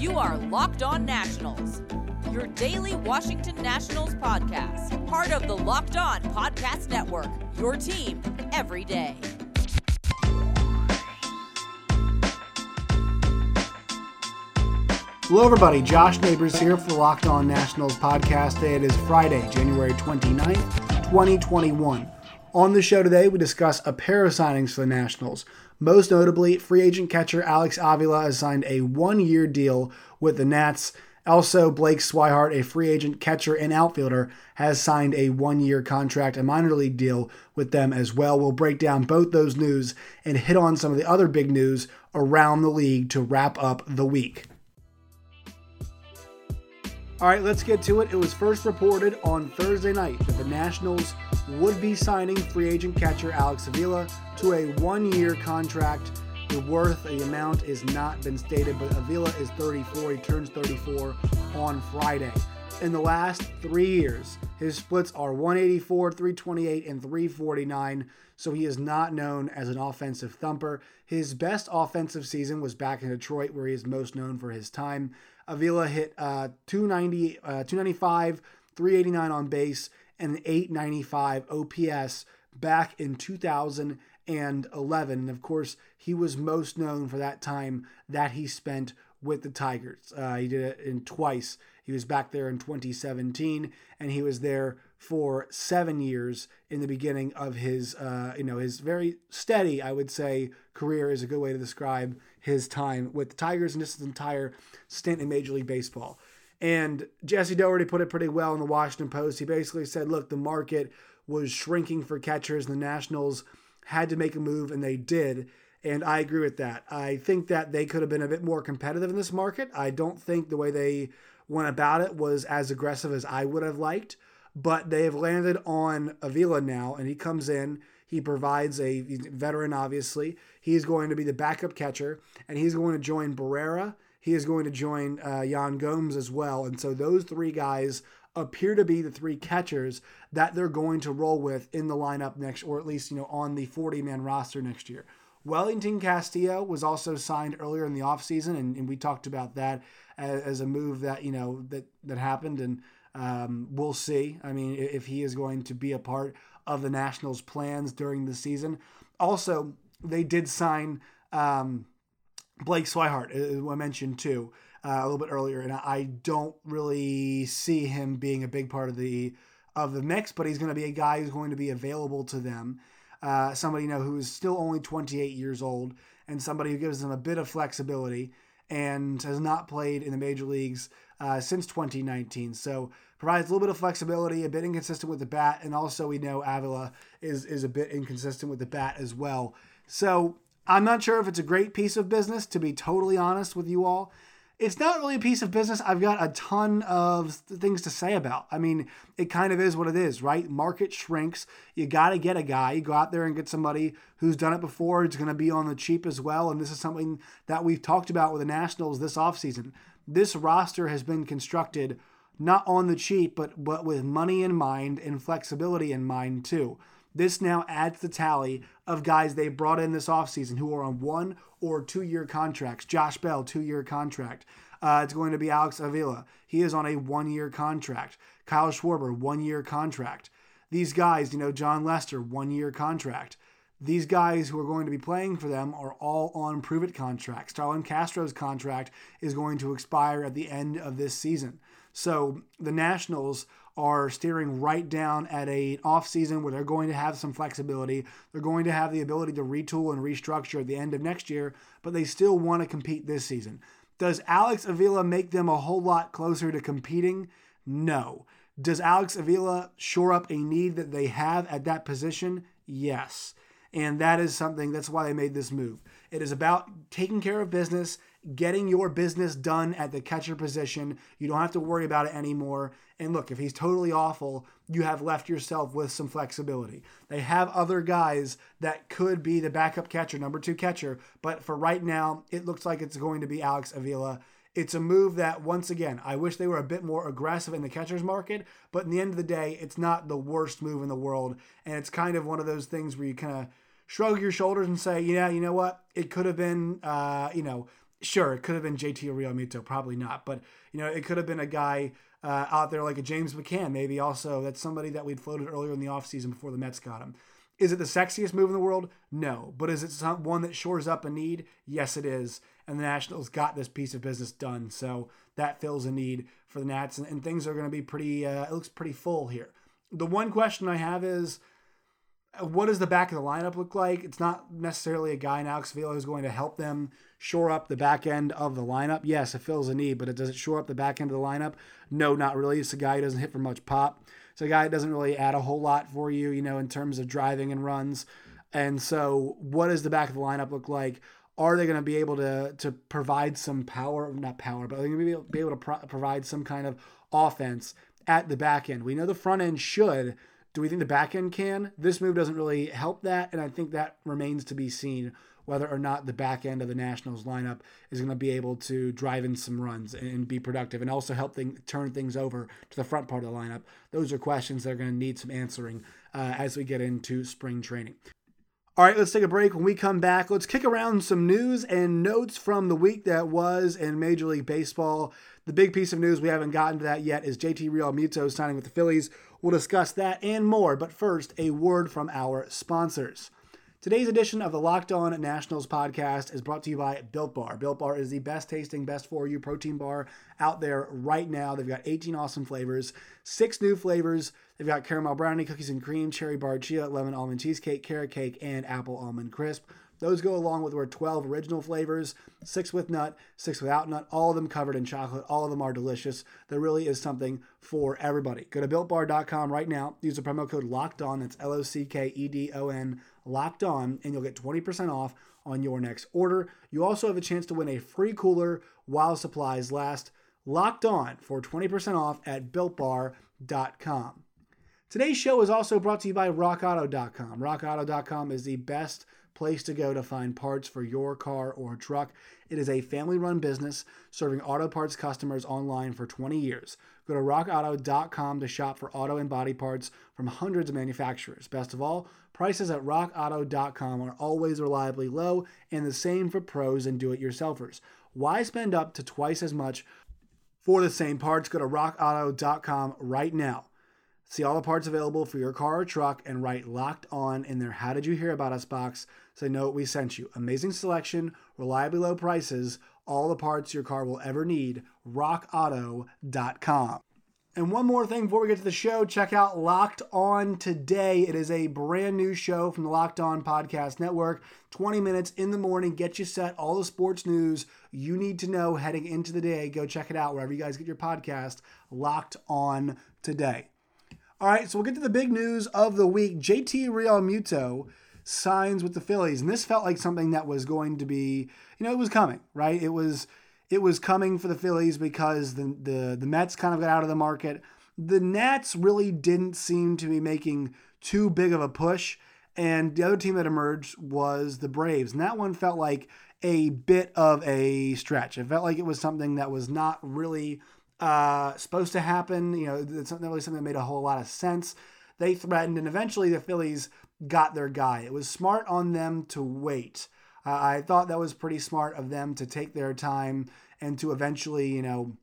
You are Locked On Nationals, your daily Washington Nationals podcast, part of the Locked On Podcast Network, your team every day. Hello, everybody. Josh Neighbors here for the Locked On Nationals podcast. It is Friday, January 29th, 2021. On the show today, we discuss a pair of signings for the Nationals. Most notably, free agent catcher Alex Avila has signed a one year deal with the Nats. Also, Blake Swihart, a free agent catcher and outfielder, has signed a one year contract, a minor league deal with them as well. We'll break down both those news and hit on some of the other big news around the league to wrap up the week. All right, let's get to it. It was first reported on Thursday night that the Nationals would be signing free agent catcher Alex Avila to a one year contract. The worth, the amount is not been stated, but Avila is 34. He turns 34 on Friday. In the last three years, his splits are 184, 328, and 349, so he is not known as an offensive thumper. His best offensive season was back in Detroit, where he is most known for his time. Avila hit uh, 290, uh, 295, 389 on base, and an 895 OPS back in 2011. And of course, he was most known for that time that he spent with the Tigers. Uh, he did it in twice. He was back there in 2017, and he was there for seven years in the beginning of his, uh, you know, his very steady, I would say, career is a good way to describe his time with the Tigers and his entire stint in Major League Baseball. And Jesse Dougherty put it pretty well in the Washington Post. He basically said, look, the market was shrinking for catchers, and the Nationals had to make a move, and they did. And I agree with that. I think that they could have been a bit more competitive in this market. I don't think the way they went about it was as aggressive as I would have liked, but they have landed on Avila now, and he comes in. He provides a veteran, obviously. He's going to be the backup catcher, and he's going to join Barrera. He is going to join uh, Yan Gomes as well. And so those three guys appear to be the three catchers that they're going to roll with in the lineup next, or at least, you know, on the 40 man roster next year. Wellington Castillo was also signed earlier in the offseason, and, and we talked about that as, as, a move that, you know, that, that happened. And um, we'll see. I mean, if he is going to be a part of the Nationals' plans during the season. Also, they did sign um, Blake Swihart, uh, I mentioned too, uh, a little bit earlier, and I don't really see him being a big part of the of the mix, but he's going to be a guy who's going to be available to them. Uh, somebody you know who is still only 28 years old, and somebody who gives them a bit of flexibility and has not played in the major leagues uh, since 2019. So provides a little bit of flexibility, a bit inconsistent with the bat, and also we know Avila is is a bit inconsistent with the bat as well. So I'm not sure if it's a great piece of business, to be totally honest with you all. It's not really a piece of business I've got a ton of things to say about. I mean, it kind of is what it is, right? Market shrinks. You got to get a guy. You go out there and get somebody who's done it before. It's going to be on the cheap as well. And this is something that we've talked about with the Nationals this offseason. This roster has been constructed not on the cheap, but, but with money in mind and flexibility in mind, too. This now adds the tally of guys they brought in this offseason who are on one or two year contracts. Josh Bell, two year contract. Uh, it's going to be Alex Avila. He is on a one year contract. Kyle Schwarber, one year contract. These guys, you know, Jon Lester, one year contract. These guys who are going to be playing for them are all on prove it contracts. Starlin Castro's contract is going to expire at the end of this season. So the Nationals are staring right down at a off season where they're going to have some flexibility. They're going to have the ability to retool and restructure at the end of next year, but they still want to compete this season. Does Alex Avila make them a whole lot closer to competing? No. Does Alex Avila shore up a need that they have at that position? Yes. And that is something, that's why they made this move. It is about taking care of business, getting your business done at the catcher position. You don't have to worry about it anymore. And look, if he's totally awful, you have left yourself with some flexibility. They have other guys that could be the backup catcher, number two catcher, but for right now, it looks like it's going to be Alex Avila. It's a move that, once again, I wish they were a bit more aggressive in the catcher's market, but in the end of the day, it's not the worst move in the world. And it's kind of one of those things where you kind of shrug your shoulders and say, yeah, you know what? It could have been, uh, you know, Sure, it could have been JT Realmuto, probably not, but you know, it could have been a guy uh, out there like a James McCann, maybe also. That's somebody that we'd floated earlier in the offseason before the Mets got him. Is it the sexiest move in the world? No. But is it some, one that shores up a need? Yes, it is. And the Nationals got this piece of business done. So that fills a need for the Nats. And, and things are going to be pretty, uh, it looks pretty full here. The one question I have is what does the back of the lineup look like? It's not necessarily a guy in Alex Avila who's going to help them shore up the back end of the lineup. Yes, it fills a need, but it does it shore up the back end of the lineup? No, not really. It's a guy who doesn't hit for much pop. It's a guy that doesn't really add a whole lot for you, you know, in terms of driving and runs. And so, what does the back of the lineup look like? Are they going to be able to to provide some power? Not power, but are they going to be able to pro- provide some kind of offense at the back end? We know the front end should do we think the back end can? This move doesn't really help that, and I think that remains to be seen whether or not the back end of the Nationals lineup is going to be able to drive in some runs and be productive and also help thing, turn things over to the front part of the lineup. Those are questions that are going to need some answering uh, as we get into spring training. All right, let's take a break. When we come back, let's kick around some news and notes from the week that was in Major League Baseball. The big piece of news we haven't gotten to that yet is JT Realmuto signing with the Phillies. We'll discuss that and more, but first, a word from our sponsors. Today's edition of the Locked On Nationals podcast is brought to you by Built Bar. Built Bar is the best tasting, best for you protein bar out there right now. They've got 18 awesome flavors, six new flavors. They've got caramel brownie, cookies and cream, cherry bar chia, lemon almond cheesecake, carrot cake, and apple almond crisp. Those go along with our 12 original flavors, six with nut, six without nut, all of them covered in chocolate. All of them are delicious. There really is something for everybody. Go to builtbar.com right now. Use the promo code LOCKED ON. That's L O C K E D O N, locked on, and you'll get 20% off on your next order. You also have a chance to win a free cooler while supplies last. Locked on for 20% off at builtbar.com. Today's show is also brought to you by rockauto.com. Rockauto.com is the best place to go to find parts for your car or truck. It is a family run business serving auto parts customers online for 20 years. Go to rockauto.com to shop for auto and body parts from hundreds of manufacturers. Best of all, prices at rockauto.com are always reliably low and the same for pros and do it yourselfers. Why spend up to twice as much for the same parts? Go to rockauto.com right now. See all the parts available for your car or truck and write locked on in their How Did You Hear About Us box so they know we sent you. Amazing selection, reliably low prices, all the parts your car will ever need. RockAuto.com. And one more thing before we get to the show, check out Locked On Today. It is a brand new show from the Locked On Podcast Network. 20 minutes in the morning, get you set, all the sports news you need to know heading into the day. Go check it out wherever you guys get your podcast. Locked On Today. All right, so we'll get to the big news of the week. JT Realmuto signs with the Phillies, and this felt like something that was going to be, you know, it was coming, right? It was it was coming for the Phillies because the the the Mets kind of got out of the market. The Nats really didn't seem to be making too big of a push, and the other team that emerged was the Braves, and that one felt like a bit of a stretch. It felt like it was something that was not really uh, supposed to happen. You know, it's not really something that made a whole lot of sense. They threatened, and eventually the Phillies got their guy. It was smart on them to wait. Uh, I thought that was pretty smart of them to take their time and to eventually, you know,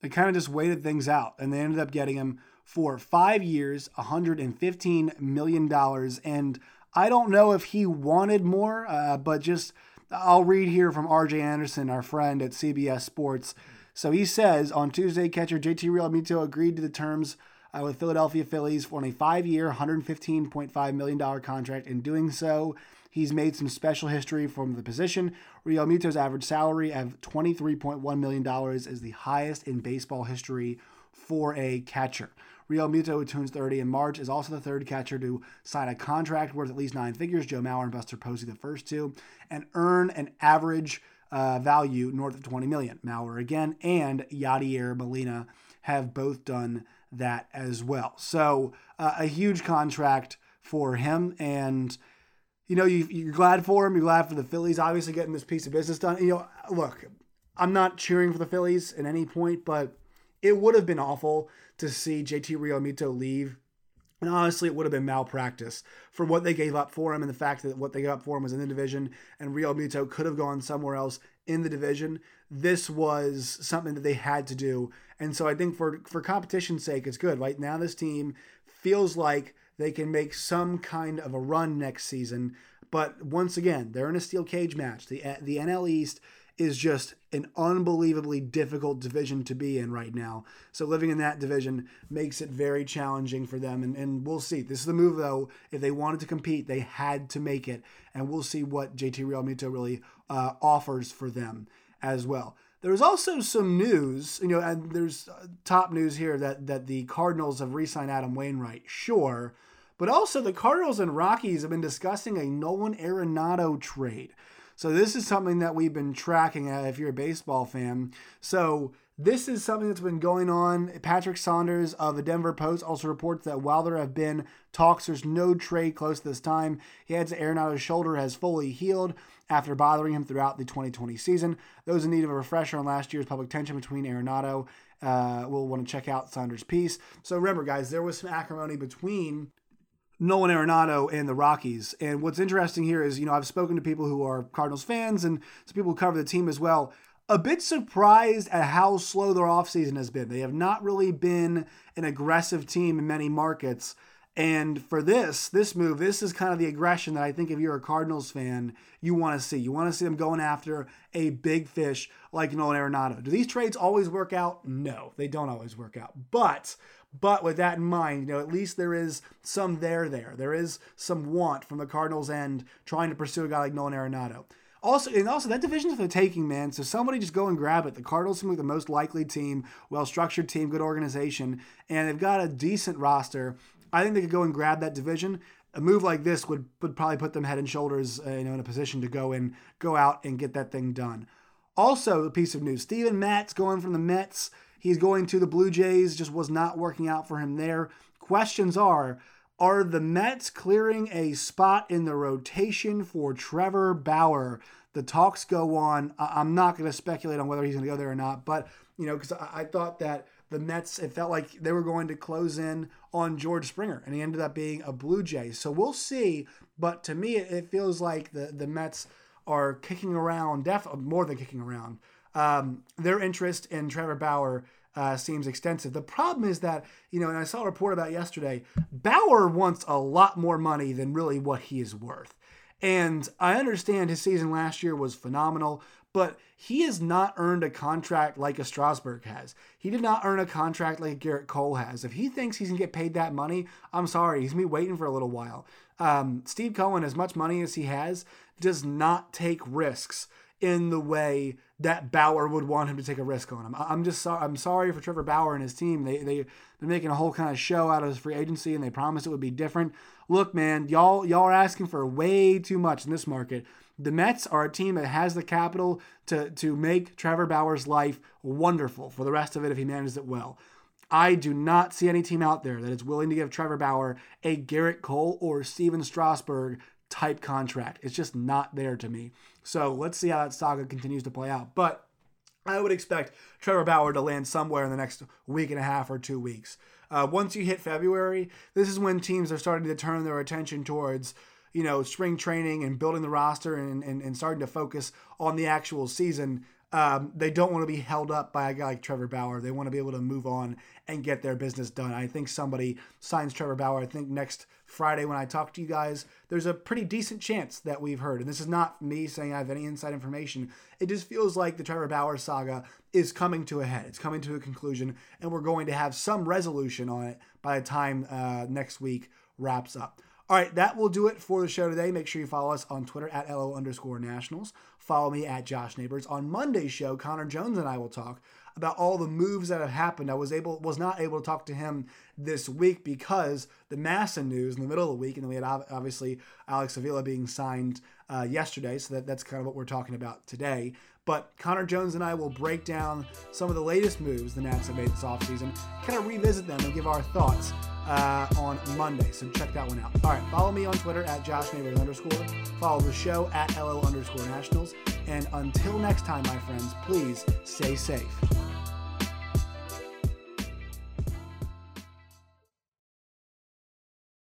they kind of just waited things out, and they ended up getting him for five years, $115 million. And I don't know if he wanted more, uh, but just I'll read here from RJ Anderson, our friend at CBS Sports. So he says on Tuesday, catcher JT Realmuto agreed to the terms uh, with Philadelphia Phillies for a five-year, $115.5 million contract. In doing so, he's made some special history from the position. Realmuto's average salary of $23.1 million is the highest in baseball history for a catcher. Realmuto, who turns 30 in March, is also the third catcher to sign a contract worth at least nine figures. Joe Mauer and Buster Posey, the first two, and earn an average uh, value north of 20 million. Mauer again and Yadier Molina have both done that as well. So uh, a huge contract for him, and you know you, are glad for him. You're glad for the Phillies, obviously getting this piece of business done. You know, look, I'm not cheering for the Phillies at any point, but it would have been awful to see JT Realmuto leave and honestly, it would have been malpractice for what they gave up for him and the fact that what they got up for him was in the division and Realmuto could have gone somewhere else in the division, this was something that they had to do. And so I think for for competition's sake, it's good. Right now, this team feels like they can make some kind of a run next season. But once again, they're in a steel cage match. The the NL East is just an unbelievably difficult division to be in right now. So living in that division makes it very challenging for them. And, and we'll see. This is the move, though. If they wanted to compete, they had to make it. And we'll see what JT Realmuto really uh, offers for them as well. There's also some news, you know, and there's uh, top news here that that the Cardinals have re-signed Adam Wainwright, sure, but also the Cardinals and Rockies have been discussing a Nolan Arenado trade. So this is something that we've been tracking if you're a baseball fan. So this is something that's been going on. Patrick Saunders of the Denver Post also reports that while there have been talks, there's no trade close this time. He adds that Arenado's shoulder has fully healed after bothering him throughout the 2020 season. Those in need of a refresher on last year's public tension between Arenado uh, will want to check out Saunders' piece. So remember, guys, there was some acrimony between Nolan Arenado and the Rockies. And what's interesting here is, you know, I've spoken to people who are Cardinals fans and some people who cover the team as well. A bit surprised at how slow their offseason has been. They have not really been an aggressive team in many markets. And for this, this move, this is kind of the aggression that I think if you're a Cardinals fan, you want to see. You want to see them going after a big fish like Nolan Arenado. Do these trades always work out? No, they don't always work out. But but with that in mind, you know, at least there is some there there. There is some want from the Cardinals end trying to pursue a guy like Nolan Arenado. Also, and also that division's for the taking, man. So somebody just go and grab it. The Cardinals seem like the most likely team, well structured team, good organization, and they've got a decent roster. I think they could go and grab that division. A move like this would would probably put them head and shoulders, uh, you know, in a position to go and go out and get that thing done. Also, a piece of news: Steven Matz going from the Mets He's going to the Blue Jays, just was not working out for him there. Questions are Are the Mets clearing a spot in the rotation for Trevor Bauer? The talks go on. I'm not going to speculate on whether he's going to go there or not, but, you know, because I thought that the Mets, it felt like they were going to close in on George Springer, and he ended up being a Blue Jay. So we'll see. But to me, it feels like the, the Mets are kicking around, definitely more than kicking around, um, their interest in Trevor Bauer uh, seems extensive. The problem is that, you know, and I saw a report about yesterday, Bauer wants a lot more money than really what he is worth. And I understand his season last year was phenomenal, but he has not earned a contract like a Strasburg has. He did not earn a contract like Gerrit Cole has. If he thinks he's gonna get paid that money, I'm sorry, he's gonna be waiting for a little while. Um, Steve Cohen, as much money as he has, does not take risks in the way that Bauer would want him to take a risk on him. I'm just sorry. I'm sorry for Trevor Bauer and his team. They they they're making a whole kind of show out of his free agency, and they promised it would be different. Look, man, y'all y'all are asking for way too much in this market. The Mets are a team that has the capital to to make Trevor Bauer's life wonderful for the rest of it if he manages it well. I do not see any team out there that is willing to give Trevor Bauer a Gerrit Cole or Stephen Strasburg type contract. It's just not there to me. So let's see how that saga continues to play out. But I would expect Trevor Bauer to land somewhere in the next week and a half or two weeks. Uh, once you hit February, this is when teams are starting to turn their attention towards, you know, spring training and building the roster and, and, and starting to focus on the actual season. Um, they don't want to be held up by a guy like Trevor Bauer. They want to be able to move on and get their business done. I think somebody signs Trevor Bauer. I think next Friday when I talk to you guys, there's a pretty decent chance that we've heard. And this is not me saying I have any inside information. It just feels like the Trevor Bauer saga is coming to a head. It's coming to a conclusion, and we're going to have some resolution on it by the time uh, next week wraps up. All right, that will do it for the show today. Make sure you follow us on Twitter at LO underscore nationals. Follow me at Josh Neighbors. On Monday's show, Connor Jones and I will talk about all the moves that have happened. I was able was not able to talk to him this week because the MASN news in the middle of the week, and then we had obviously Alex Avila being signed uh, yesterday. So that, that's kind of what we're talking about today. But Connor Jones and I will break down some of the latest moves the Nats have made this offseason, kind of revisit them and give our thoughts uh, on Monday. So check that one out. All right, follow me on Twitter at Josh Neighbors underscore. Follow the show at LO underscore nationals. And until next time, my friends, please stay safe.